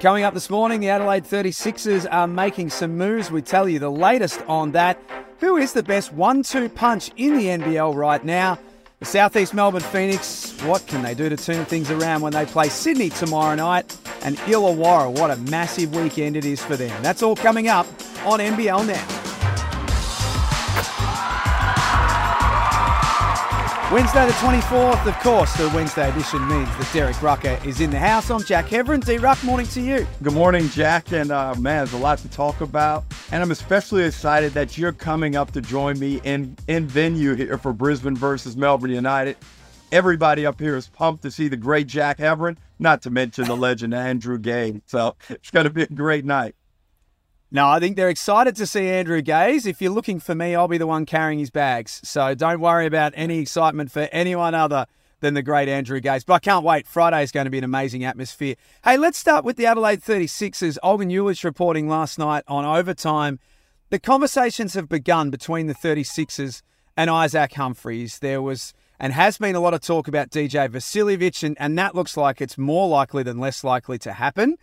Coming up this morning, the Adelaide 36ers are making some moves. We tell you the latest on that. Who is the best one two punch in the NBL right now? The Southeast Melbourne Phoenix, what can they do to turn things around when they play Sydney tomorrow night? And Illawarra, what a massive weekend it is for them. That's all coming up on NBL Now. Wednesday the 24th, of course, the Wednesday edition means that Derek Rucker is in the house. I'm Jack Heverin. D Ruck, morning to you. Good morning, Jack. And uh, man, there's a lot to talk about. And I'm especially excited that you're coming up to join me in, in venue here for Brisbane versus Melbourne United. Everybody up here is pumped to see the great Jack Heverin, not to mention the legend Andrew Gaze. So it's going to be a great night. No, I think they're excited to see Andrew Gaze. If you're looking for me, I'll be the one carrying his bags. So don't worry about any excitement for anyone other than the great Andrew Gaze. But I can't wait. Friday is going to be an amazing atmosphere. Hey, let's start with the Adelaide 36ers. Olgun Uluc reporting last night on overtime. The conversations have begun between the 36ers and Isaac Humphries. There was and has been a lot of talk about DJ Vasiljevic, and, and that looks like it's more likely than less likely to happen.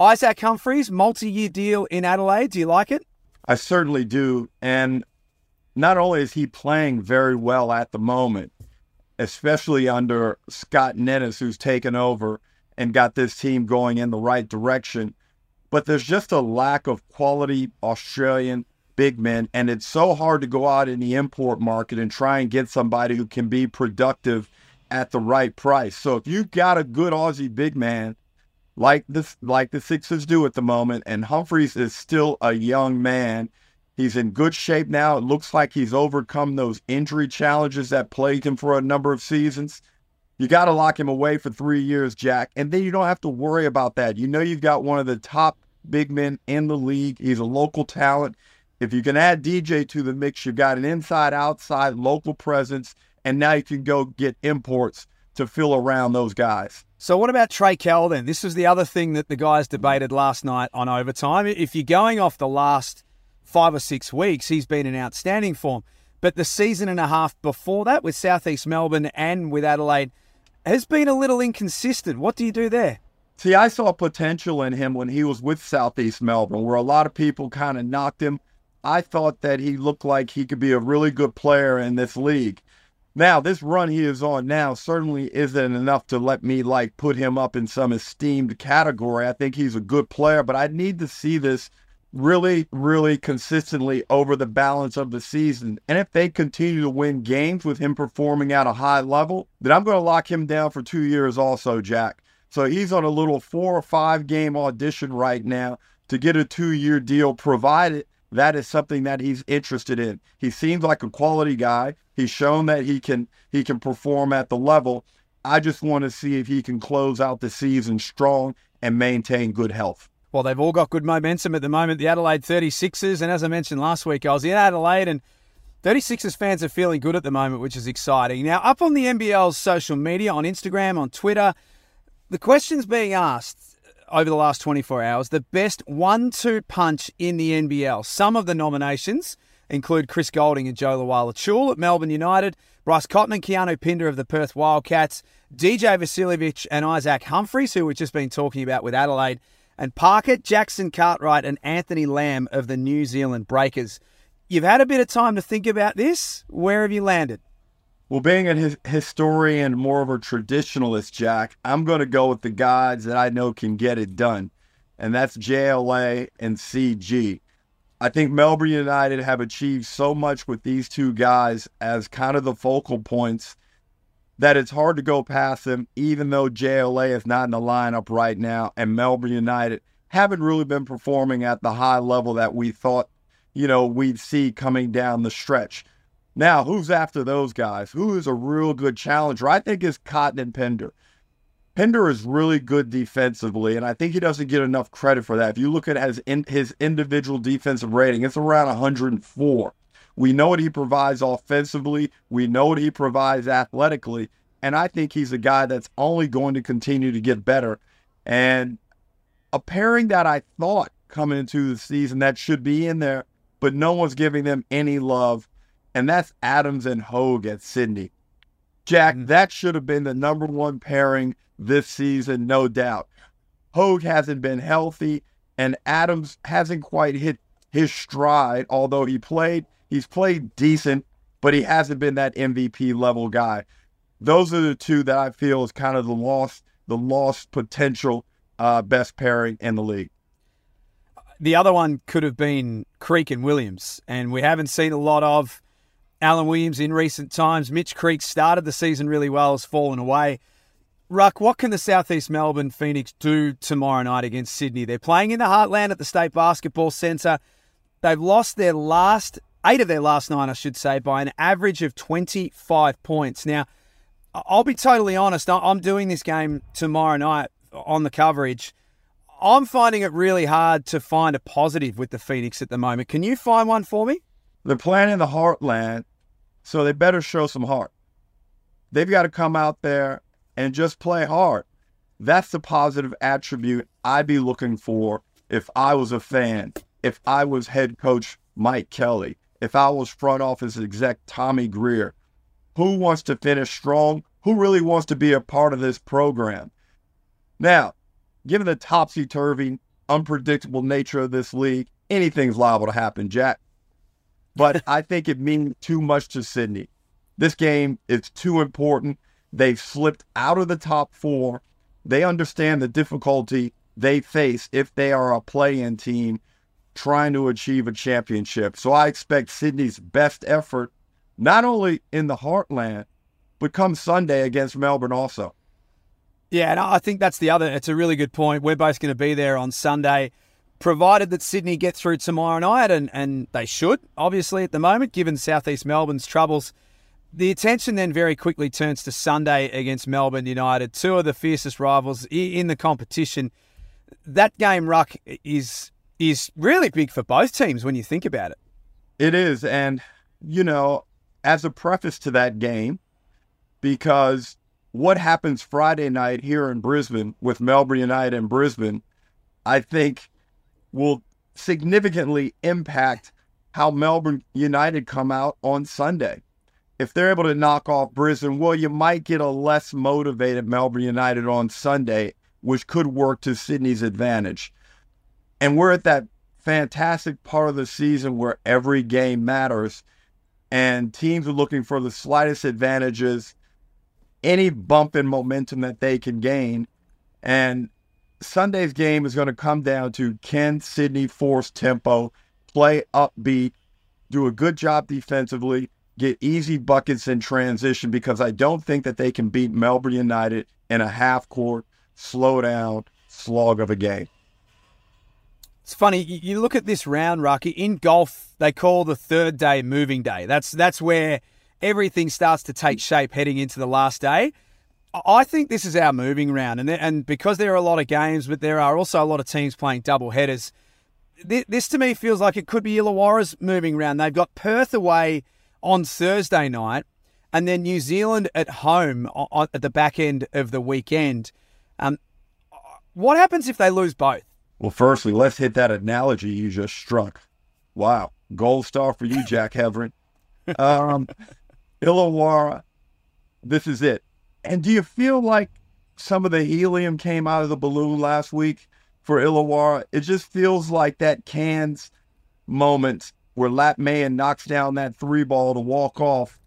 Isaac Humphries, multi year deal in Adelaide. Do you like it? I certainly do. And not only is he playing very well at the moment, especially under Scott Ninnis, who's taken over and got this team going in the right direction, but there's just a lack of quality Australian big men. And it's so hard to go out in the import market and try and get somebody who can be productive at the right price. So if you've got a good Aussie big man, like the like the Sixers do at the moment. And Humphries is still a young man. He's in good shape now. It looks like he's overcome those injury challenges that plagued him for a number of seasons. You got to lock him away for three years, Jack. And then you don't have to worry about that. You know, you've got one of the top big men in the league. He's a local talent. If you can add DJ to the mix, you've got an inside outside local presence. And now you can go get imports to fill around those guys. So, what about Trey Kell then? This was the other thing that the guys debated last night on overtime. If you're going off the last five or six weeks, he's been in outstanding form. But the season and a half before that with Southeast Melbourne and with Adelaide has been a little inconsistent. What do you do there? See, I saw potential in him when he was with Southeast Melbourne, where a lot of people kind of knocked him. I thought that he looked like he could be a really good player in this league. Now, this run he is on now certainly isn't enough to let me like put him up in some esteemed category. I think he's a good player, but I need to see this really, really consistently over the balance of the season. And if they continue to win games with him performing at a high level, then I'm going to lock him down for two years also, Jack. So he's on a little four or five game audition right now to get a two year deal, provided that is something that he's interested in. He seems like a quality guy. He's shown that he can he can perform at the level. I just want to see if he can close out the season strong and maintain good health. Well, they've all got good momentum at the moment, the Adelaide 36ers. And as I mentioned last week, I was in Adelaide and 36ers fans are feeling good at the moment, which is exciting. Now, up on the NBL's social media, on Instagram, on Twitter, the questions being asked over the last 24 hours the best one two punch in the NBL. Some of the nominations include Chris Golding and Joe Lual-Acuil at Melbourne United, Bryce Cotton and Keanu Pinder of the Perth Wildcats, DJ Vasiljevic and Isaac Humphries, who we've just been talking about with Adelaide, and Parker, Jackson Cartwright, and Anthony Lamb of the New Zealand Breakers. You've had a bit of time to think about this. Where have you landed? Well, being a his- historian, more of a traditionalist, Jack, I'm going to go with the guys that I know can get it done, and that's JLA and CG. I think Melbourne United have achieved so much with these two guys as kind of the focal points that it's hard to go past them, even though JLA is not in the lineup right now, and Melbourne United haven't really been performing at the high level that we thought, you know, we'd see coming down the stretch. Now, who's after those guys? Who is a real good challenger? I think is Cotton and Pinder. Pinder is really good defensively, and I think he doesn't get enough credit for that. If you look at his in, his individual defensive rating, it's around 104. We know what he provides offensively. We know what he provides athletically, and I think he's a guy that's only going to continue to get better. And a pairing that I thought coming into the season that should be in there, but no one's giving them any love and that's Adams and Hogg at Sydney. Jack, mm-hmm. that should have been the number one pairing this season, no doubt. Hogg hasn't been healthy, and Adams hasn't quite hit his stride, although he played, he's played decent, but he hasn't been that MVP level guy. Those are the two that I feel is kind of the lost, the lost potential uh, best pairing in the league. The other one could have been Creek and Williams, and we haven't seen a lot of Alan Williams in recent times. Mitch Creek started the season really well, has fallen away. Ruck, what can the Southeast Melbourne Phoenix do tomorrow night against Sydney? They're playing in the Heartland at the State Basketball Centre. They've lost their last, eight of their last nine, I should say, by an average of 25 points. Now, I'll be totally honest, I'm doing this game tomorrow night on the coverage. I'm finding it really hard to find a positive with the Phoenix at the moment. Can you find one for me? They're playing in the heartland, so they better show some heart. They've got to come out there and just play hard. That's the positive attribute I'd be looking for if I was a fan, if I was head coach Mike Kelly, if I was front office exec Tommy Greer. Who wants to finish strong? Who really wants to be a part of this program? Now, given the topsy turvy, unpredictable nature of this league, anything's liable to happen, Jack. But I think it means too much to Sydney. This game is too important. They've slipped out of the top four. They understand the difficulty they face if they are a play in team trying to achieve a championship. So I expect Sydney's best effort, not only in the heartland, but come Sunday against Melbourne also. Yeah, and I think that's the other. It's a really good point. We're both going to be there on Sunday, provided that Sydney get through tomorrow night, and, and they should, obviously, at the moment, given Southeast Melbourne's troubles. The attention then very quickly turns to Sunday against Melbourne United, two of the fiercest rivals in the competition. That game, Ruck, is is really big for both teams when you think about it. It is, and you know, as a preface to that game, because what happens Friday night here in Brisbane with Melbourne United and Brisbane, I think will significantly impact how Melbourne United come out on Sunday. If they're able to knock off Brisbane, well, you might get a less motivated Melbourne United on Sunday, which could work to Sydney's advantage. And we're at that fantastic part of the season where every game matters and teams are looking for the slightest advantages any bump in momentum that they can gain. And Sunday's game is going to come down to can Sydney force tempo, play upbeat, do a good job defensively, get easy buckets in transition because I don't think that they can beat Melbourne United in a half court, slow down slog of a game. It's funny, you look at this round, Rocky. In golf, they call the third day moving day. That's that's where everything starts to take shape heading into the last day. I think this is our moving round, and and because there are a lot of games, but there are also a lot of teams playing double headers. This, this to me feels like it could be Illawarra's moving round. They've got Perth away on Thursday night, and then New Zealand at home at the back end of the weekend. Um, what happens if they lose both? Well, firstly, let's hit that analogy you just struck. Wow, gold star for you, Jack Heverin. Um, Illawarra, this is it. And do you feel like some of the helium came out of the balloon last week for Illawarra? It just feels like that Cairns moment where Lat Mayen knocks down that three ball to walk off.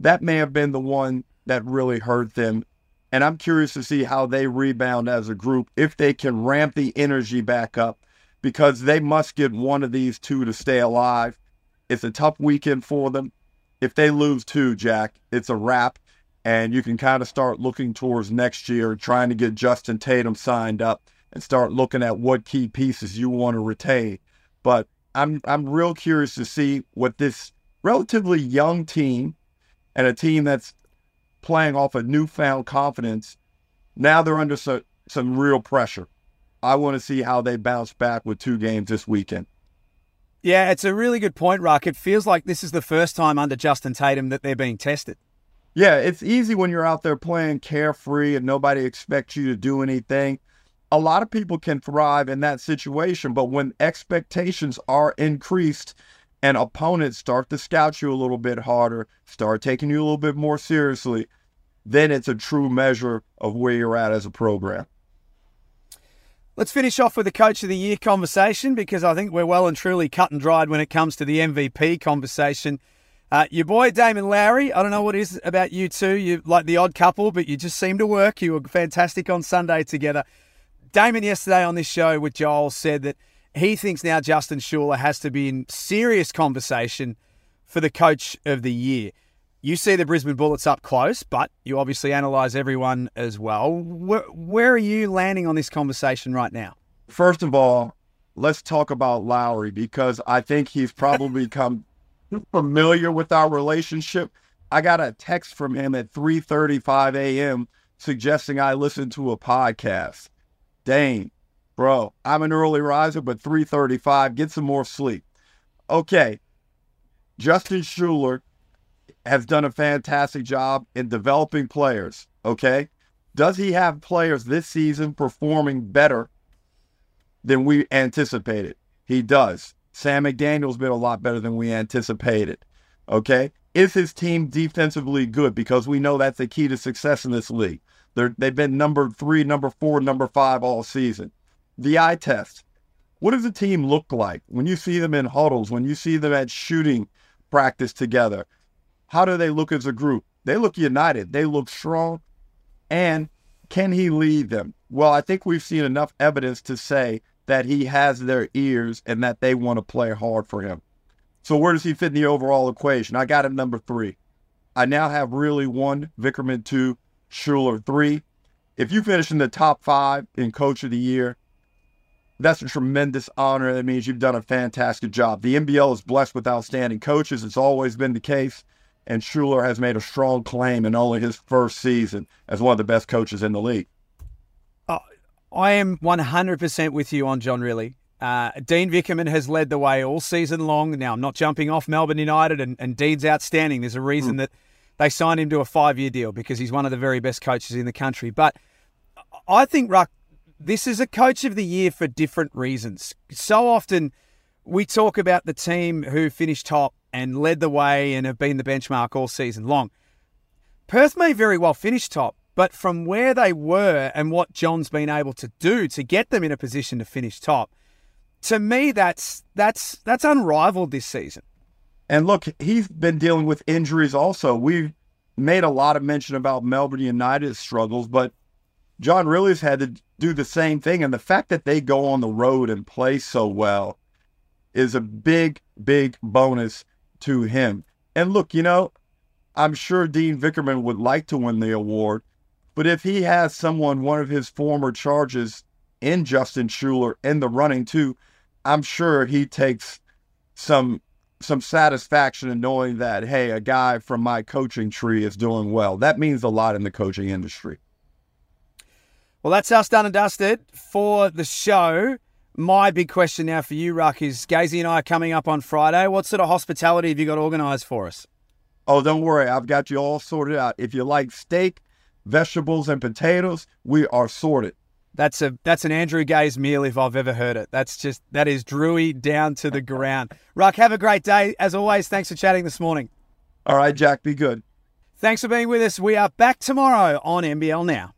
That may have been the one that really hurt them. And I'm curious to see how they rebound as a group, if they can ramp the energy back up, because they must get one of these two to stay alive. It's a tough weekend for them if they lose two, Jack, it's a wrap. And you can kind of start looking towards next year, trying to get Justin Tatum signed up and start looking at what key pieces you want to retain. But I'm I'm real curious to see what this relatively young team and a team that's playing off a newfound confidence. Now they're under some, some real pressure. I want to see how they bounce back with two games this weekend. Yeah, it's a really good point, Ruck. It feels like this is the first time under Justin Tatum that they're being tested. Yeah, it's easy when you're out there playing carefree and nobody expects you to do anything. A lot of people can thrive in that situation, but when expectations are increased and opponents start to scout you a little bit harder, start taking you a little bit more seriously, then it's a true measure of where you're at as a program. Let's finish off with the Coach of the Year conversation because I think we're well and truly cut and dried when it comes to the MVP conversation. Uh, your boy Damon Lowry, I don't know what it is about you two. You like the odd couple, but you just seem to work. You were fantastic on Sunday together. Damon yesterday on this show with Joel said that he thinks now Justin Schueller has to be in serious conversation for the Coach of the Year. You see the Brisbane Bullets up close, but you obviously analyse everyone as well. Where, where, are you landing on this conversation right now? First of all, let's talk about Lowry because I think he's probably become familiar with our relationship. I got a text from him at 3:35 a.m. suggesting I listen to a podcast. Dane, bro, I'm an early riser, but 3:35, get some more sleep. Okay, Justin Schueller has done a fantastic job in developing players. Okay. Does he have players this season performing better than we anticipated? He does. Sam McDaniel's been a lot better than we anticipated. Okay. Is his team defensively good? Because we know that's the key to success in this league. They're, they've been number three, number four, number five all season. The eye test. What does the team look like when you see them in huddles, when you see them at shooting practice together? How do they look as a group? They look united. They look strong. And can he lead them? Well, I think we've seen enough evidence to say that he has their ears and that they want to play hard for him. So where does he fit in the overall equation? I got him number three. I now have Rillie one, Vickerman two, Schueller three. If you finish in the top five in Coach of the Year, that's a tremendous honor. That means you've done a fantastic job. The NBL is blessed with outstanding coaches. It's always been the case and Schueller has made a strong claim in only his first season as one of the best coaches in the league. I am 100% with you on John Rillie. Uh, Dean Vickerman has led the way all season long. Now, I'm not jumping off Melbourne United, and, and Dean's outstanding. There's a reason mm. that they signed him to a five year deal because he's one of the very best coaches in the country. But I think, Ruck, this is a coach of the year for different reasons. So often we talk about the team who finished top and led the way and have been the benchmark all season long. Perth may very well finish top, but from where they were and what John's been able to do to get them in a position to finish top, to me that's that's that's unrivaled this season. And look, he's been dealing with injuries also. We've made a lot of mention about Melbourne United's struggles, but John Rillie's had to do the same thing. And the fact that they go on the road and play so well is a big, big bonus to him. And look, you know, I'm sure Dean Vickerman would like to win the award, but if he has someone, one of his former charges in Justin Schueller in the running too, I'm sure he takes some some satisfaction in knowing that hey, a guy from my coaching tree is doing well. That means a lot in the coaching industry. Well, that's us done and dusted for the show. My big question now for you, Ruck, is Gazy and I are coming up on Friday. What sort of hospitality have you got organised for us? Oh, don't worry. I've got you all sorted out. If you like steak, vegetables, and potatoes, we are sorted. That's a that's an Andrew Gaze meal if I've ever heard it. That's just that is Drewy down to the ground. Ruck, have a great day. As always, thanks for chatting this morning. All right, Jack, be good. Thanks for being with us. We are back tomorrow on NBL Now.